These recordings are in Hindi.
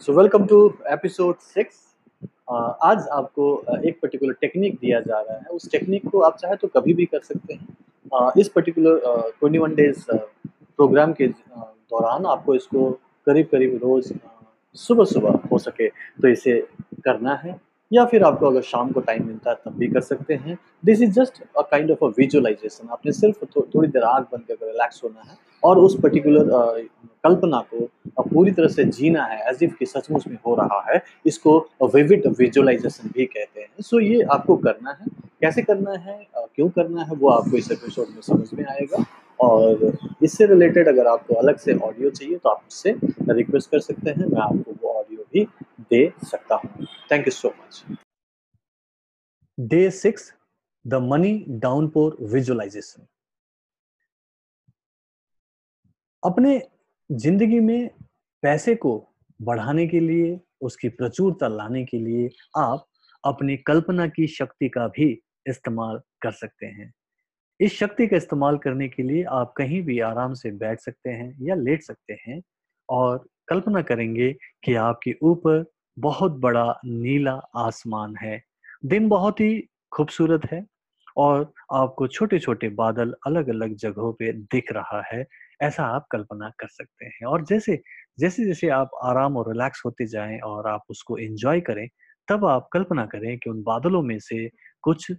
So welcome to episode six आज आपको uh, एक पर्टिकुलर टेक्निक दिया जा रहा है। उस टेक्निक को आप चाहे तो कभी भी कर सकते हैं। Uh, इस particular twenty one days programme के uh, दौरान आपको इसको करीब करीब रोज़ सुबह सुबह हो सके तो इसे करना है। या फिर आपको अगर शाम को टाइम मिलता है तब भी कर सकते हैं। This is just a kind of a visualisation आपने सिर्फ़ थो, थोड़ी देर आग बंद करके रिलैक्स होना है। और उस पर्टिकुलर कल्पना को पूरी तरह से जीना है एज इफ़ कि सचमुच में हो रहा है, इसको विविड विजुअलाइजेशन भी कहते हैं। सो ये आपको करना है। कैसे करना है? क्यों करना है? वो आपको इस एपिसोड में समझ में आएगा। और इससे रिलेटेड अगर आपको अलग से ऑडियो चाहिए तो आप मुझसे रिक्वेस्ट कर सकते हैं। मैं आपको वो ऑडियो भी दे सकता हूँ। Thank you so much day six the money downpour visualisation अपने ज़िंदगी में पैसे को बढ़ाने के लिए, उसकी प्रचुरता लाने के लिए आप अपनी कल्पना की शक्ति का भी इस्तेमाल कर सकते हैं। इस शक्ति का इस्तेमाल करने के लिए आप कहीं भी आराम से बैठ सकते हैं या लेट सकते हैं और कल्पना करेंगे कि आपके ऊपर बहुत बड़ा नीला आसमान है। दिन बहुत ही खूबसूरत है और आपको छोटे छोटे बादल अलग अलग जगहों पे दिख रहा है। ऐसा आप कल्पना कर सकते हैं। और जैसे जैसे जैसे आप आराम और रिलैक्स होते जाएँ और आप उसको एंजॉय करें, तब आप कल्पना करें कि उन बादलों में से कुछ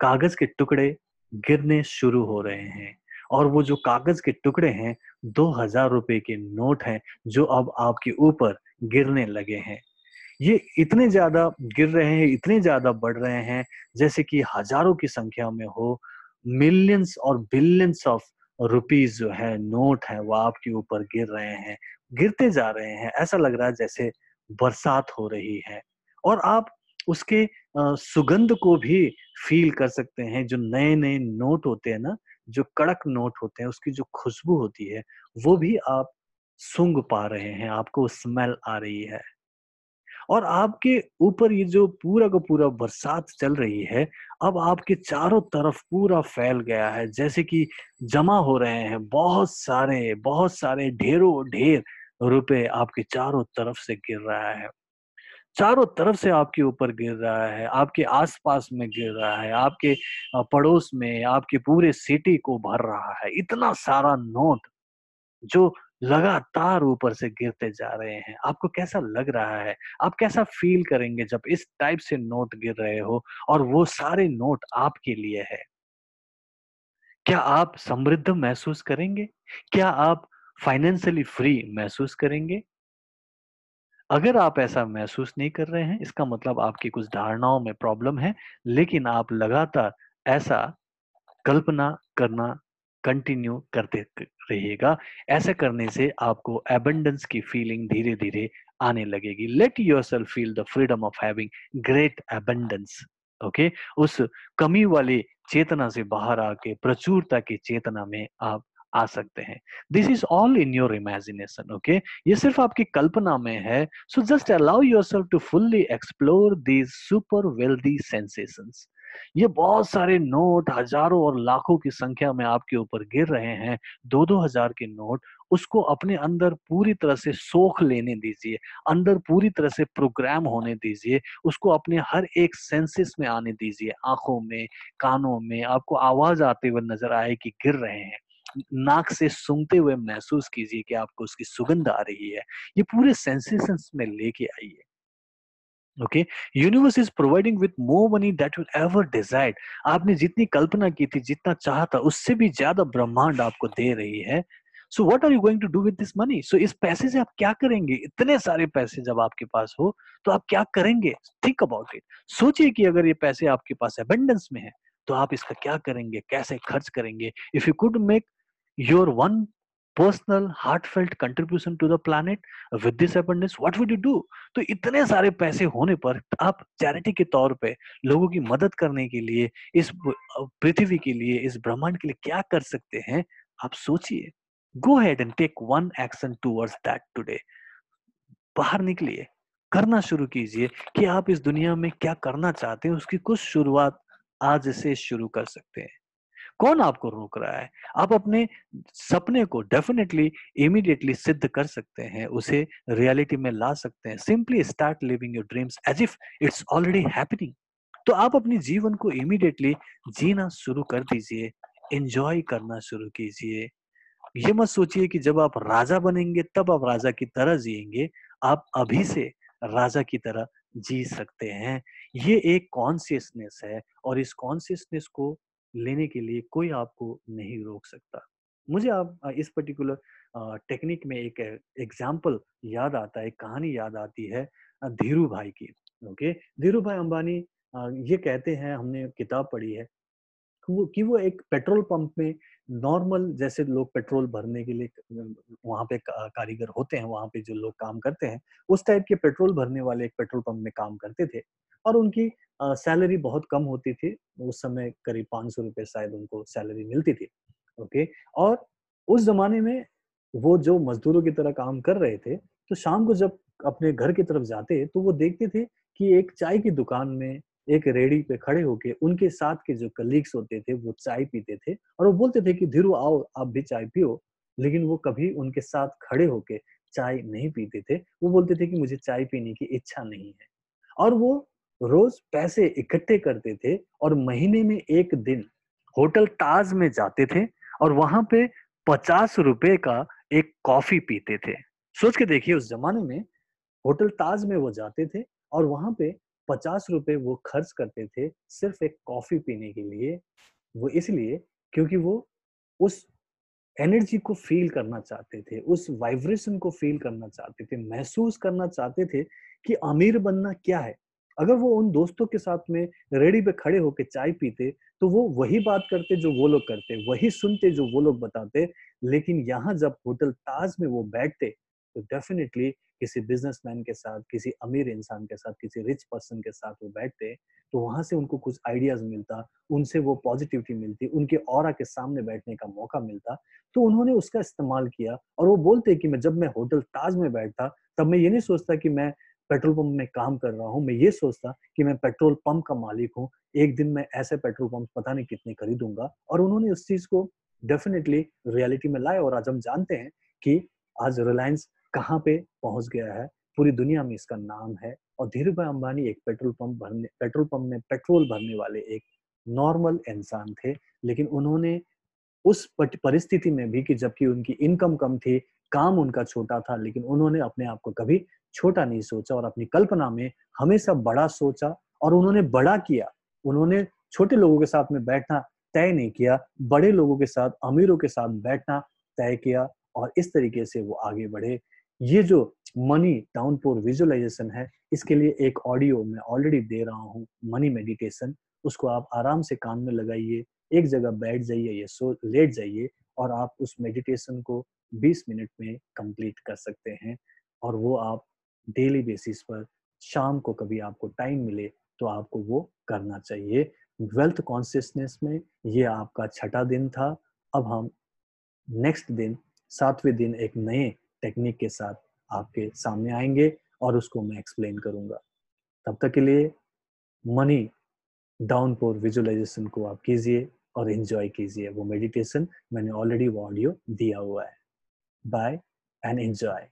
कागज़ के टुकड़े गिरने शुरू हो रहे हैं। और वो जो कागज़ के टुकड़े हैं, दो हज़ार रुपए के नोट हैं, जो अब आपके ऊपर गिरने लगे हैं। ये इतने ज़्यादा गिर रहे हैं, इतने ज़्यादा बढ़ रहे हैं, जैसे कि हज़ारों की संख्या में हो मिलियंस और बिलियंस ऑफ़ रुपीज़ जो है नोट है, वो आपके ऊपर गिर रहे हैं, गिरते जा रहे हैं। ऐसा लग रहा है जैसे बरसात हो रही है। और आप उसके सुगंध को भी फील कर सकते हैं। जो नए नए नोट होते हैं ना, जो कड़क नोट होते हैं, उसकी जो खुशबू होती है, वो भी आप सूंघ पा रहे हैं, आपको स्मेल आ रही है। और आपके ऊपर ये जो पूरा का पूरा बरसात चल रही है, अब आपके चारों तरफ़ पूरा फैल गया है। जैसे कि जमा हो रहे हैं, बहुत सारे बहुत सारे ढेरों ढेर रुपए आपके चारों तरफ़ से गिर रहा है। चारों तरफ़ से आपके ऊपर गिर रहा है, आपके आसपास में गिर रहा है, आपके पड़ोस में, आपके पूरे सिटी को भर रहा है। इतना सारा नोट जो लगातार ऊपर से गिरते जा रहे हैं। आपको कैसा लग रहा है? आप कैसा फील करेंगे जब इस टाइप से नोट गिर रहे हो और वो सारे नोट आपके लिए है? क्या आप समृद्ध महसूस करेंगे? क्या आप फाइनेंशियली फ्री महसूस करेंगे? अगर आप ऐसा महसूस नहीं कर रहे हैं, इसका मतलब आपकी कुछ धारणाओं में प्रॉब्लम है, लेकिन आप लगातार ऐसा कल्पना करना कंटिन्यू करते रहिएगा। ऐसा करने से आपको एबंडेंस की फीलिंग धीरे धीरे आने लगेगी। Let yourself feel the freedom of having great abundance okay उस कमी वाली चेतना से बाहर आके, प्रचुरता की चेतना में आप आ सकते हैं। This is all in your imagination okay ये सिर्फ़ आपकी कल्पना में है। So just allow yourself to fully explore these super wealthy sensations ये बहुत सारे नोट हज़ारों और लाखों की संख्या में आपके ऊपर गिर रहे हैं। दो दो हज़ार के नोट, उसको अपने अंदर पूरी तरह से सोख लेने दीजिए, अंदर पूरी तरह से प्रोग्राम होने दीजिए, उसको अपने हर एक सेंसेस में आने दीजिए, आँखों में, कानों में, आपको आवाज़ आते हुए नज़र आए कि गिर रहे हैं। नाक से सूंघते हुए महसूस कीजिए कि आपको उसकी सुगंध आ रही है। ये पूरे सेंसेशंस में लेके आइए। Okay universe is providing with more money that will ever desired आपने जितनी कल्पना की थी, जितना चाहा था, उससे भी ज़्यादा ब्रह्मांड आपको दे रही है। So what are you going to do with this money so इस पैसे से आप क्या करेंगे? इतने सारे पैसे जब आपके पास हो तो आप क्या करेंगे? थिंक अबाउट इट सोचिए कि अगर ये पैसे आपके पास एबेंडेंस में है तो आप इसका क्या करेंगे? कैसे खर्च करेंगे? If you could make your one personal heartfelt contribution to the planet with this abundance what would you do तो इतने सारे पैसे होने पर आप चैरिटी के तौर पे लोगों की मदद करने के लिए, इस पृथ्वी के लिए, इस ब्रह्मांड के लिए क्या कर सकते हैं? आप सोचिए। Go ahead and take one action towards that today बाहर निकलिए। करना शुरू कीजिए कि आप इस दुनिया में क्या करना चाहते हैं, उसकी कुछ शुरुआत आज से शुरू कर सकते हैं। कौन आपको रोक रहा है? आप अपने सपने को डेफिनेटली इमीडिएटली सिद्ध कर सकते हैं, उसे रियलिटी में ला सकते हैं। Simply start living your dreams as if it's already happening तो आप अपने जीवन को इमीडिएटली जीना शुरू कर दीजिए एंजॉय करना शुरू कीजिए। ये मत सोचिए कि जब आप राजा बनेंगे, तब आप राजा की तरह जिएँगे। आप अभी से राजा की तरह जी सकते हैं। ये एक कॉन्सियसनेस है और इस कॉन्सियसनेस को लेने के लिए कोई आपको नहीं रोक सकता। मुझे आप इस पर्टिकुलर टेक्निक में एक एग्ज़ाम्पल याद आता है कहानी याद आती है धीरू भाई की, ओके? धीरू भाई अंबानी ये कहते हैं, हमने किताब पढ़ी है कि वो एक पेट्रोल पंप में नॉर्मल जैसे लोग पेट्रोल भरने के लिए वहाँ पे कारीगर होते हैं, वहाँ पे जो लोग काम करते हैं, उस टाइप के पेट्रोल भरने वाले एक पेट्रोल पंप में काम करते थे और उनकी सैलरी बहुत कम होती थी, उस समय करीब पाँच सौ रुपये शायद उनको सैलरी मिलती थी, ओके? और उस जमाने में वो जो मजदूरों की तरह काम कर रहे थे तो शाम को जब अपने घर की तरफ़ जाते तो वो देखते थे कि एक चाय की दुकान में एक रेडी पे खड़े होके उनके साथ के जो कलीग्स होते थे, वो चाय पीते थे और वो बोलते थे कि, धीरू, आओ, आप भी चाय पियो। लेकिन वो कभी उनके साथ खड़े होके चाय नहीं पीते थे। वो बोलते थे कि, मुझे चाय पीने की इच्छा नहीं है। और वो रोज पैसे इकट्ठे करते थे और महीने में एक दिन होटल ताज में जाते थे और वहाँ पे पचास रुपए का एक कॉफ़ी पीते थे। सोच के देखिए, उस जमाने में होटल ताज में वो जाते थे और वहाँ पे पचास रुपए वो खर्च करते थे सिर्फ़ एक कॉफ़ी पीने के लिए। वो इसलिए क्योंकि वो उस एनर्जी को फील करना चाहते थे, उस वाइब्रेशन को फील करना चाहते थे, महसूस करना चाहते थे कि अमीर बनना क्या है। अगर वो उन दोस्तों के साथ में रेडी पे खड़े होके चाय पीते तो वो वही बात करते जो वो लोग करते, वही सुनते जो वो लोग बताते, लेकिन यहाँ जब होटल ताज में वो बैठते तो डेफिनेटली किसी बिजनेसमैन के साथ, किसी अमीर इंसान के साथ, किसी रिच पर्सन के साथ वो बैठते तो वहाँ से उनको कुछ आइडियाज़ मिलता, उनसे वो पॉजिटिविटी मिलती, उनके और के सामने बैठने का मौका मिलता तो उन्होंने उसका इस्तेमाल किया और वो बोलते कि मैं जब मैं होटल ताज में बैठता, तब मैं ये नहीं सोचता कि मैं पेट्रोल पंप में काम कर रहा हूँ, मैं ये सोचता कि मैं पेट्रोल पंप का मालिक हूँ, एक दिन मैं ऐसे पेट्रोल पंप पता नहीं कितने खरीदूँगा, और उन्होंने उस चीज़ को डेफिनेटली रियलिटी में लाए और आज हम जानते हैं कि आज रिलायंस कहाँ पे पहुँच गया है? पूरी दुनिया में इसका नाम है और धीरू भाई अंबानी एक पेट्रोल पंप भरने, पेट्रोल पंप में पेट्रोल भरने वाले एक नॉर्मल इंसान थे, लेकिन उन्होंने उस परिस्थिति में भी कि जबकि उनकी इनकम कम थी, काम उनका छोटा था, लेकिन उन्होंने अपने आप को कभी छोटा नहीं सोचा और अपनी कल्पना में हमेशा बड़ा सोचा और उन्होंने बड़ा किया। उन्होंने छोटे लोगों के साथ में बैठना तय नहीं किया, बड़े लोगों के साथ, अमीरों के साथ बैठना तय किया और इस तरीके से वो आगे बढ़े। ये जो मनी डाउनपोर विजुअलाइजेशन है, इसके लिए एक ऑडियो मैं ऑलरेडी दे रहा हूँ मनी मेडिटेशन उसको आप आराम से कान में लगाइए, एक जगह बैठ जाइए या सो, लेट जाइए और आप उस मेडिटेशन को 20 मिनट में कंप्लीट कर सकते हैं और वो आप डेली बेसिस पर शाम को कभी आपको टाइम मिले तो आपको वो करना चाहिए। वेल्थ कॉन्सियसनेस में ये आपका छठा दिन था। अब हम नेक्स्ट दिन, सातवें दिन एक नए टेक्निक के साथ आपके सामने आएँगे और उसको मैं एक्सप्लेन करूँगा। तब तक के लिए मनी डाउन पोर विजुअलाइजेशन को आप कीजिए और एंजॉय कीजिए। वो मेडिटेशन मैंने ऑलरेडी वो ऑडियो दिया हुआ है। Bye and enjoy